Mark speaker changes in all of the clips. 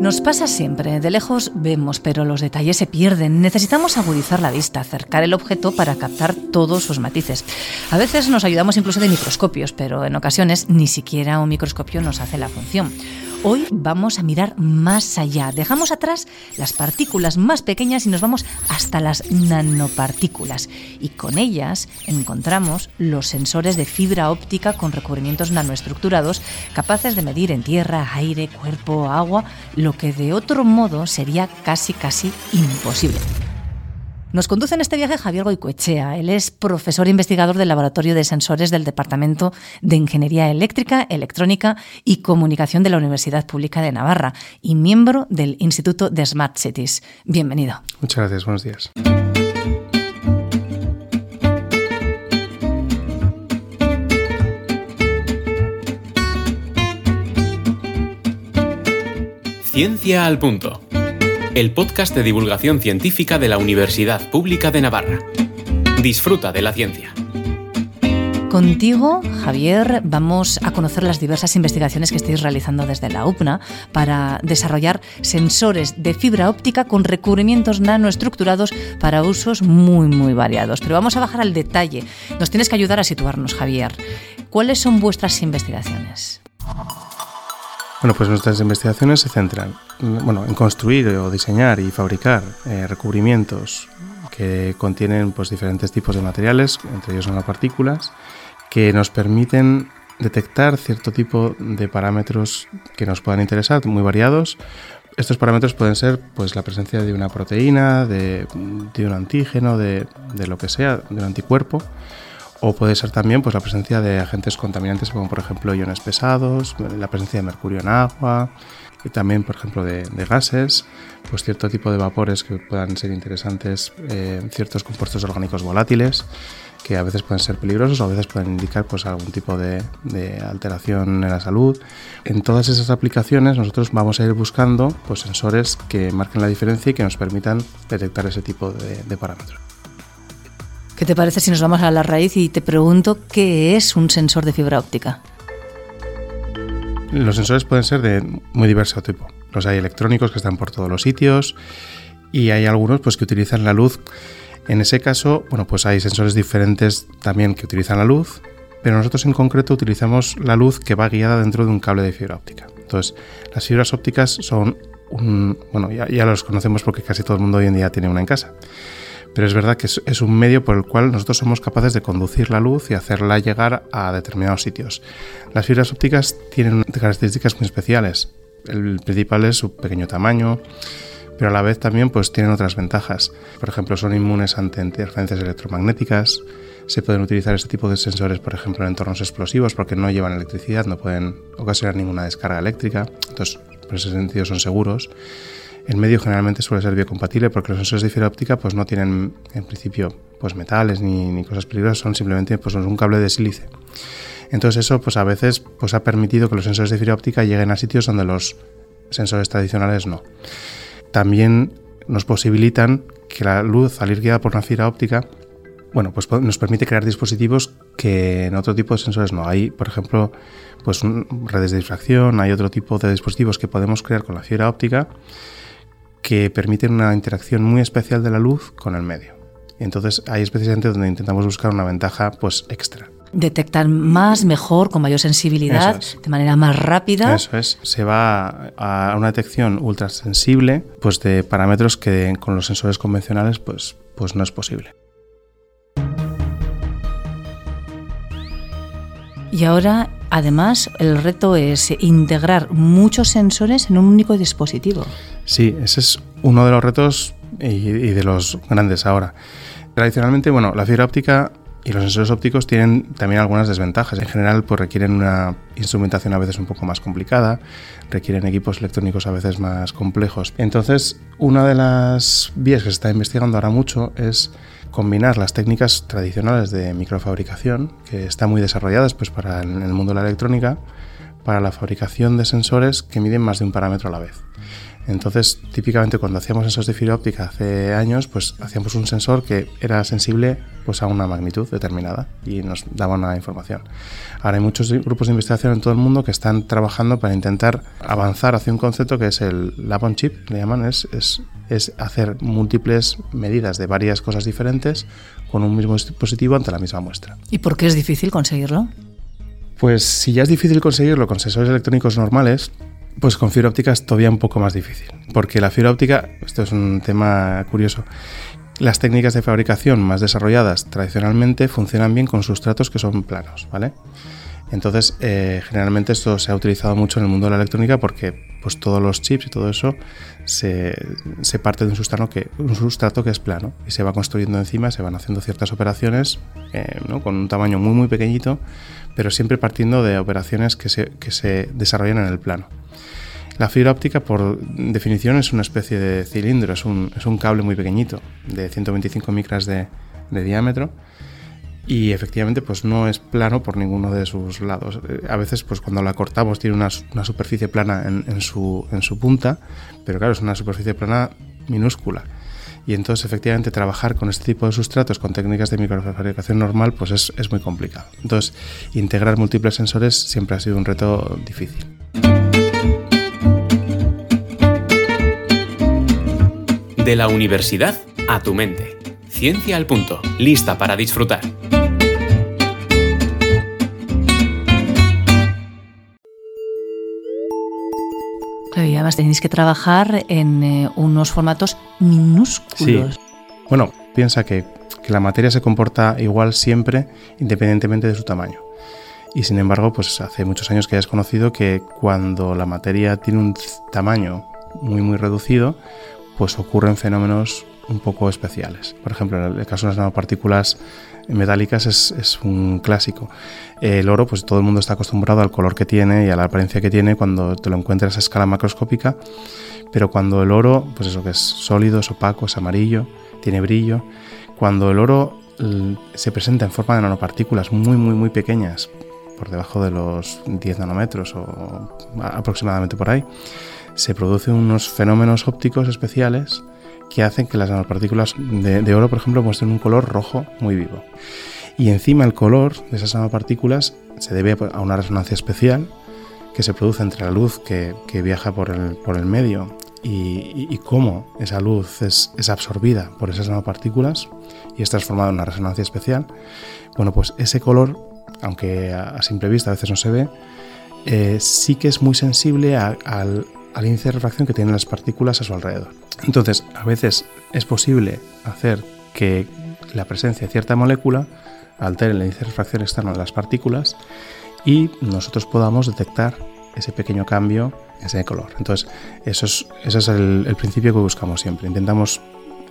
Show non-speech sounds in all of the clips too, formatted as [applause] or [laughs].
Speaker 1: Nos pasa siempre, de lejos vemos, pero los detalles se pierden. Necesitamos agudizar la vista, acercar el objeto para captar todos sus matices. A veces nos ayudamos incluso de microscopios, pero en ocasiones ni siquiera un microscopio nos hace la función. Hoy vamos a mirar más allá. Dejamos atrás las partículas más pequeñas y nos vamos hasta las nanopartículas. Y con ellas encontramos los sensores de fibra óptica con recubrimientos nanoestructurados capaces de medir en tierra, aire, cuerpo, agua, lo que de otro modo sería casi casi imposible. Nos conduce en este viaje Javier Goicoechea. Él es profesor e investigador del Laboratorio de Sensores del Departamento de Ingeniería Eléctrica, Electrónica y Comunicación de la Universidad Pública de Navarra y miembro del Instituto de Smart Cities. Bienvenido.
Speaker 2: Muchas gracias, buenos días.
Speaker 3: Ciencia al punto el podcast de divulgación científica de la Universidad Pública de Navarra. Disfruta de la ciencia.
Speaker 1: Contigo, Javier, vamos a conocer las diversas investigaciones que estáis realizando desde la UPNA para desarrollar sensores de fibra óptica con recubrimientos nanoestructurados para usos muy, muy variados. Pero vamos a bajar al detalle. Nos tienes que ayudar a situarnos, Javier. ¿Cuáles son vuestras investigaciones?
Speaker 2: Bueno, pues nuestras investigaciones se centran bueno, en construir o diseñar y fabricar eh, recubrimientos que contienen pues, diferentes tipos de materiales, entre ellos son las partículas, que nos permiten detectar cierto tipo de parámetros que nos puedan interesar, muy variados. Estos parámetros pueden ser pues, la presencia de una proteína, de, un antígeno, de, de lo que sea, de un anticuerpo o puede ser también pues, la presencia de agentes contaminantes como por ejemplo iones pesados, la presencia de mercurio en agua y también por ejemplo de, gases, pues cierto tipo de vapores que puedan ser interesantes, eh, ciertos compuestos orgánicos volátiles que a veces pueden ser peligrosos o a veces pueden indicar pues algún tipo de, alteración en la salud. En todas esas aplicaciones nosotros vamos a ir buscando pues sensores que marquen la diferencia y que nos permitan detectar ese tipo de parámetros.
Speaker 1: ¿Qué te parece si nos vamos a la raíz y te pregunto qué es un sensor de fibra óptica?
Speaker 2: Los sensores pueden ser de muy diverso tipo. Los hay electrónicos que están por todos los sitios y hay algunos pues que utilizan la luz. En ese caso, bueno, pues hay sensores diferentes también que utilizan la luz, pero nosotros en concreto utilizamos la luz que va guiada dentro de un cable de fibra óptica. Entonces, las fibras ópticas son un, bueno, ya, ya los conocemos porque casi todo el mundo hoy en día tiene una en casa pero es verdad que es, un medio por el cual nosotros somos capaces de conducir la luz y hacerla llegar a determinados sitios. Las fibras ópticas tienen características muy especiales. El principal es su pequeño tamaño, pero a la vez también pues tienen otras ventajas. Por ejemplo, son inmunes ante interferencias electromagnéticas. Se pueden utilizar este tipo de sensores, por ejemplo, en entornos explosivos porque no llevan electricidad, no pueden ocasionar ninguna descarga eléctrica. Entonces, por ese sentido son seguros. El medio generalmente suele ser biocompatible porque los sensores de fibra óptica pues, no tienen en principio pues, metales ni, cosas peligrosas, son simplemente pues, un cable de sílice. Entonces eso pues, a veces pues, ha permitido que los sensores de fibra óptica lleguen a sitios donde los sensores tradicionales no. También nos posibilitan que la luz al ir guiada por una fibra óptica bueno, pues nos permite crear dispositivos que en otro tipo de sensores no. Hay, por ejemplo, pues redes de difracción, hay otro tipo de dispositivos que podemos crear con la fibra óptica que permiten una interacción muy especial de la luz con el medio. Y entonces ahí es precisamente donde intentamos buscar una ventaja pues extra.
Speaker 1: Detectar más, mejor, con mayor sensibilidad, de manera más rápida.
Speaker 2: Eso es. Se va a una detección ultrasensible pues de parámetros que con los sensores convencionales pues, pues no es posible.
Speaker 1: Y ahora, además, el reto es integrar muchos sensores en un único dispositivo.
Speaker 2: Sí, ese es uno de los retos y, de los grandes ahora. Tradicionalmente, bueno, la fibra óptica y los sensores ópticos tienen también algunas desventajas. En general, pues requieren una instrumentación a veces un poco más complicada, requieren equipos electrónicos a veces más complejos. Entonces, una de las vías que se está investigando ahora mucho es combinar las técnicas tradicionales de microfabricación, que están muy desarrolladas pues, para el mundo de la electrónica, para la fabricación de sensores que miden más de un parámetro a la vez. Entonces, típicamente cuando hacíamos sensores de fibra óptica hace años, pues hacíamos un sensor que era sensible pues, a una magnitud determinada y nos daba una información. Ahora hay muchos grupos de investigación en todo el mundo que están trabajando para intentar avanzar hacia un concepto que es el lab on chip, le llaman, es, es, es hacer múltiples medidas de varias cosas diferentes con un mismo dispositivo ante la misma muestra.
Speaker 1: ¿Y por qué es difícil conseguirlo?
Speaker 2: Pues si ya es difícil conseguirlo con sensores electrónicos normales, pues con fibra óptica es todavía un poco más difícil, porque la fibra óptica, esto es un tema curioso, las técnicas de fabricación más desarrolladas tradicionalmente funcionan bien con sustratos que son planos, ¿vale? Entonces, eh, generalmente esto se ha utilizado mucho en el mundo de la electrónica porque pues, todos los chips y todo eso se, se parte de un sustrato, que, un sustrato que es plano y se va construyendo encima, se van haciendo ciertas operaciones eh, ¿no? con un tamaño muy muy pequeñito, pero siempre partiendo de operaciones que se, que se desarrollan en el plano. La fibra óptica, por definición, es una especie de cilindro, es un, es un cable muy pequeñito, de 125 micras de, de, diámetro, y efectivamente pues no es plano por ninguno de sus lados. Eh, a veces pues cuando la cortamos tiene una, una superficie plana en, en, su, en su punta, pero claro, es una superficie plana minúscula. Y entonces efectivamente trabajar con este tipo de sustratos con técnicas de microfabricación normal pues es, es muy complicado. Entonces integrar múltiples sensores siempre ha sido un reto difícil.
Speaker 3: De la universidad a tu mente. Ciencia al punto. Lista para disfrutar.
Speaker 1: Y además tenéis que trabajar en eh, unos formatos minúsculos.
Speaker 2: Bueno, piensa que, que la materia se comporta igual siempre, independientemente de su tamaño. Y sin embargo, pues hace muchos años que hayas conocido que cuando la materia tiene un tamaño muy muy reducido, pues ocurren fenómenos un poco especiales. Por ejemplo, el caso de las nanopartículas metálicas es, un clásico. El oro, pues todo el mundo está acostumbrado al color que tiene y a la apariencia que tiene cuando te lo encuentras a escala macroscópica, pero cuando el oro, pues eso que es sólido, es opaco, es amarillo, tiene brillo, cuando el oro se presenta en forma de nanopartículas muy, muy, muy pequeñas, por debajo de los 10 nanómetros o aproximadamente por ahí, se producen unos fenómenos ópticos especiales que hacen que las nanopartículas de, de, oro, por ejemplo, muestren un color rojo muy vivo. Y encima el color de esas nanopartículas se debe a una resonancia especial que se produce entre la luz que, que viaja por el, por el medio y, y, cómo esa luz es, es absorbida por esas nanopartículas y es transformada en una resonancia especial. Bueno, pues ese color aunque a, simple vista a veces no se ve, eh, sí que es muy sensible a, al, al, índice de refracción que tienen las partículas a su alrededor. Entonces, a veces es posible hacer que la presencia de cierta molécula altere de refracción externo de las partículas y nosotros podamos detectar ese pequeño cambio, ese color. Entonces, eso es, ese es el, el principio que buscamos siempre. Intentamos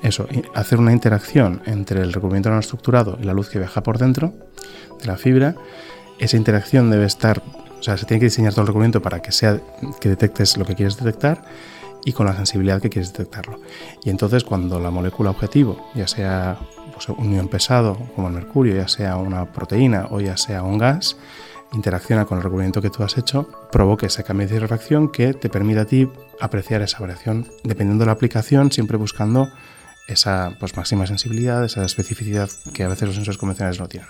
Speaker 2: eso, hacer una interacción entre el recubrimiento nanoestructurado y la luz que viaja por dentro de la fibra. Esa interacción debe estar, o sea, se tiene que diseñar todo el recubrimiento para que sea que detectes lo que quieres detectar y con la sensibilidad que quieres detectarlo. Y entonces cuando la molécula objetivo, ya sea pues, un ion pesado como el mercurio, ya sea una proteína o ya sea un gas, interacciona con el recubrimiento que tú has hecho, provoque ese cambio de refracción que te permite a ti apreciar esa variación dependiendo de la aplicación, siempre buscando esa pues, máxima sensibilidad, esa especificidad que a veces los sensores convencionales no tienen.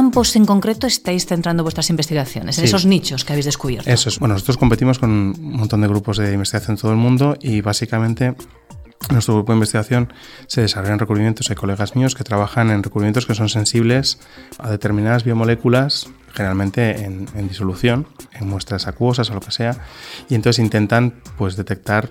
Speaker 1: Campos en concreto estáis centrando vuestras investigaciones? En sí. esos nichos que habéis descubierto.
Speaker 2: Eso es. Bueno, nosotros competimos con un montón de grupos de investigación en todo el mundo y básicamente nuestro grupo de investigación se desarrolla en recubrimientos. Hay colegas míos que trabajan en recubrimientos que son sensibles a determinadas biomoléculas, generalmente en, en disolución, en muestras acuosas o lo que sea, y entonces intentan pues detectar,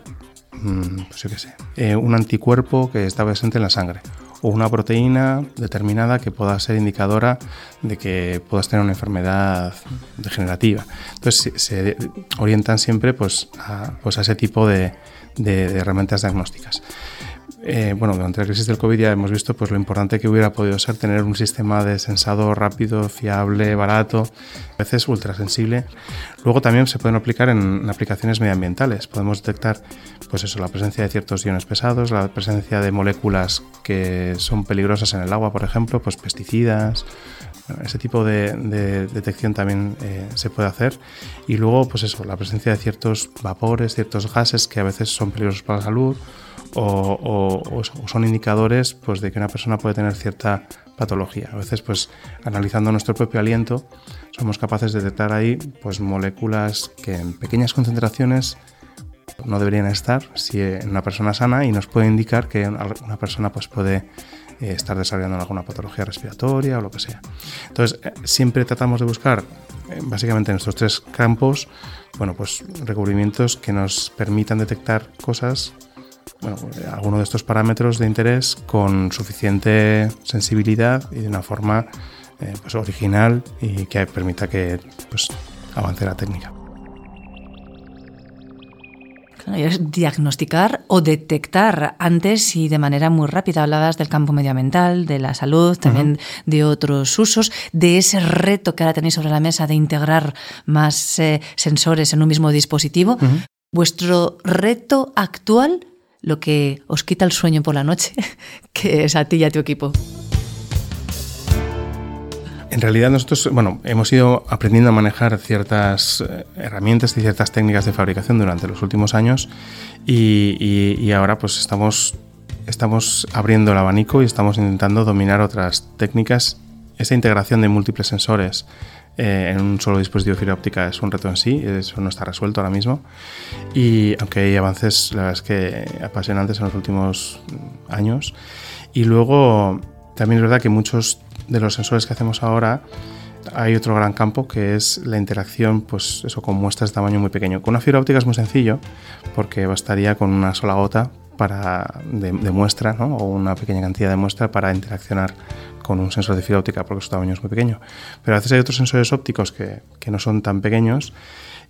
Speaker 2: mmm, pues yo qué sé, eh, un anticuerpo que está presente en la sangre o una proteína determinada que pueda ser indicadora de que puedas tener una enfermedad degenerativa. Entonces se, orientan siempre pues a, pues a ese tipo de, de herramientas diagnósticas. Eh, bueno, durante la crisis del COVID ya hemos visto pues, lo importante que hubiera podido ser tener un sistema de sensado rápido, fiable, barato, a veces ultrasensible. Luego también se pueden aplicar en, aplicaciones medioambientales. Podemos detectar pues eso, la presencia de ciertos iones pesados, la presencia de moléculas que son peligrosas en el agua, por ejemplo, pues pesticidas, ese tipo de, detección también eh, se puede hacer. Y luego, pues eso, la presencia de ciertos vapores, ciertos gases que a veces son peligrosos para la salud o, son indicadores pues, de que una persona puede tener cierta patología. A veces, pues, analizando nuestro propio aliento, somos capaces de detectar ahí pues, moléculas que en pequeñas concentraciones no deberían estar si en una persona sana y nos puede indicar que una persona pues, puede eh, estar desarrollando alguna patología respiratoria o lo que sea. Entonces, eh, siempre tratamos de buscar, eh, básicamente en estos tres campos, bueno, pues recubrimientos que nos permitan detectar cosas, bueno, alguno de estos parámetros de interés con suficiente sensibilidad y de una forma pues original y que permita que pues, avance la técnica.
Speaker 1: Es diagnosticar o detectar antes y de manera muy rápida. Hablabas del campo medioambiental, de la salud, también de otros usos, de ese reto que ahora tenéis sobre la mesa de integrar más eh, sensores en un mismo dispositivo. Vuestro reto actual, lo que os quita el sueño por la noche, [laughs] que es a ti y a tu equipo.
Speaker 2: En realidad nosotros, bueno, hemos ido aprendiendo a manejar ciertas eh, herramientas y ciertas técnicas de fabricación durante los últimos años y, ahora pues estamos, estamos abriendo el abanico y estamos intentando dominar otras técnicas. Esa integración de múltiples sensores eh, en un solo dispositivo de fibra óptica es un reto en sí, eso no está resuelto ahora mismo. Y aunque hay avances, la verdad es que apasionantes en los últimos años. Y luego también es verdad que muchos de los sensores que hacemos ahora, hay otro gran campo que es la interacción, pues eso, con muestras de tamaño muy pequeño. Con una fibra óptica es muy sencillo, porque bastaría con una sola gota para, de, muestra, ¿no? o una pequeña cantidad de muestra para interaccionar con un sensor de fibra óptica, porque su tamaño es muy pequeño. Pero a veces hay otros sensores ópticos que, que no son tan pequeños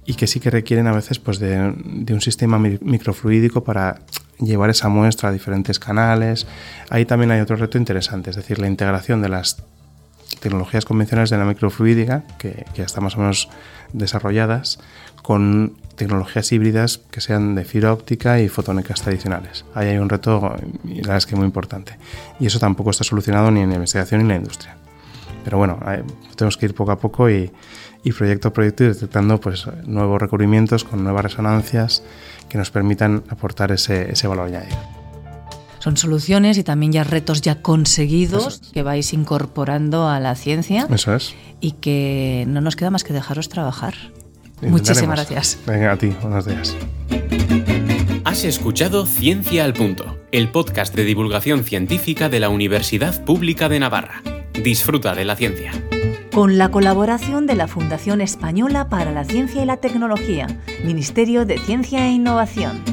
Speaker 2: y que sí que requieren a veces pues, de, de un sistema microfluídico para llevar esa muestra a diferentes canales. Ahí también hay otro reto interesante, es decir, la integración de las tecnologías convencionales de la microfluídica, que, ya están más o menos desarrolladas, con tecnologías híbridas que sean de fibra óptica y fotónicas tradicionales. Ahí hay un reto, y la verdad es que muy importante. Y eso tampoco está solucionado ni en la investigación ni en la industria. Pero bueno, tenemos que ir poco a poco y, proyecto a proyecto ir detectando pues, nuevos recubrimientos con nuevas resonancias que nos permitan aportar ese, ese valor añadido
Speaker 1: son soluciones y también ya retos ya conseguidos que vais incorporando a la ciencia.
Speaker 2: Eso es.
Speaker 1: Y que no nos queda más que dejaros trabajar. Muchísimas gracias.
Speaker 2: Venga, a ti, buenos días.
Speaker 3: Has escuchado Ciencia al Punto, el podcast de divulgación científica de la Universidad Pública de Navarra. Disfruta de la ciencia.
Speaker 4: Con la colaboración de la Fundación Española para la Ciencia y la Tecnología, Ministerio de Ciencia e Innovación.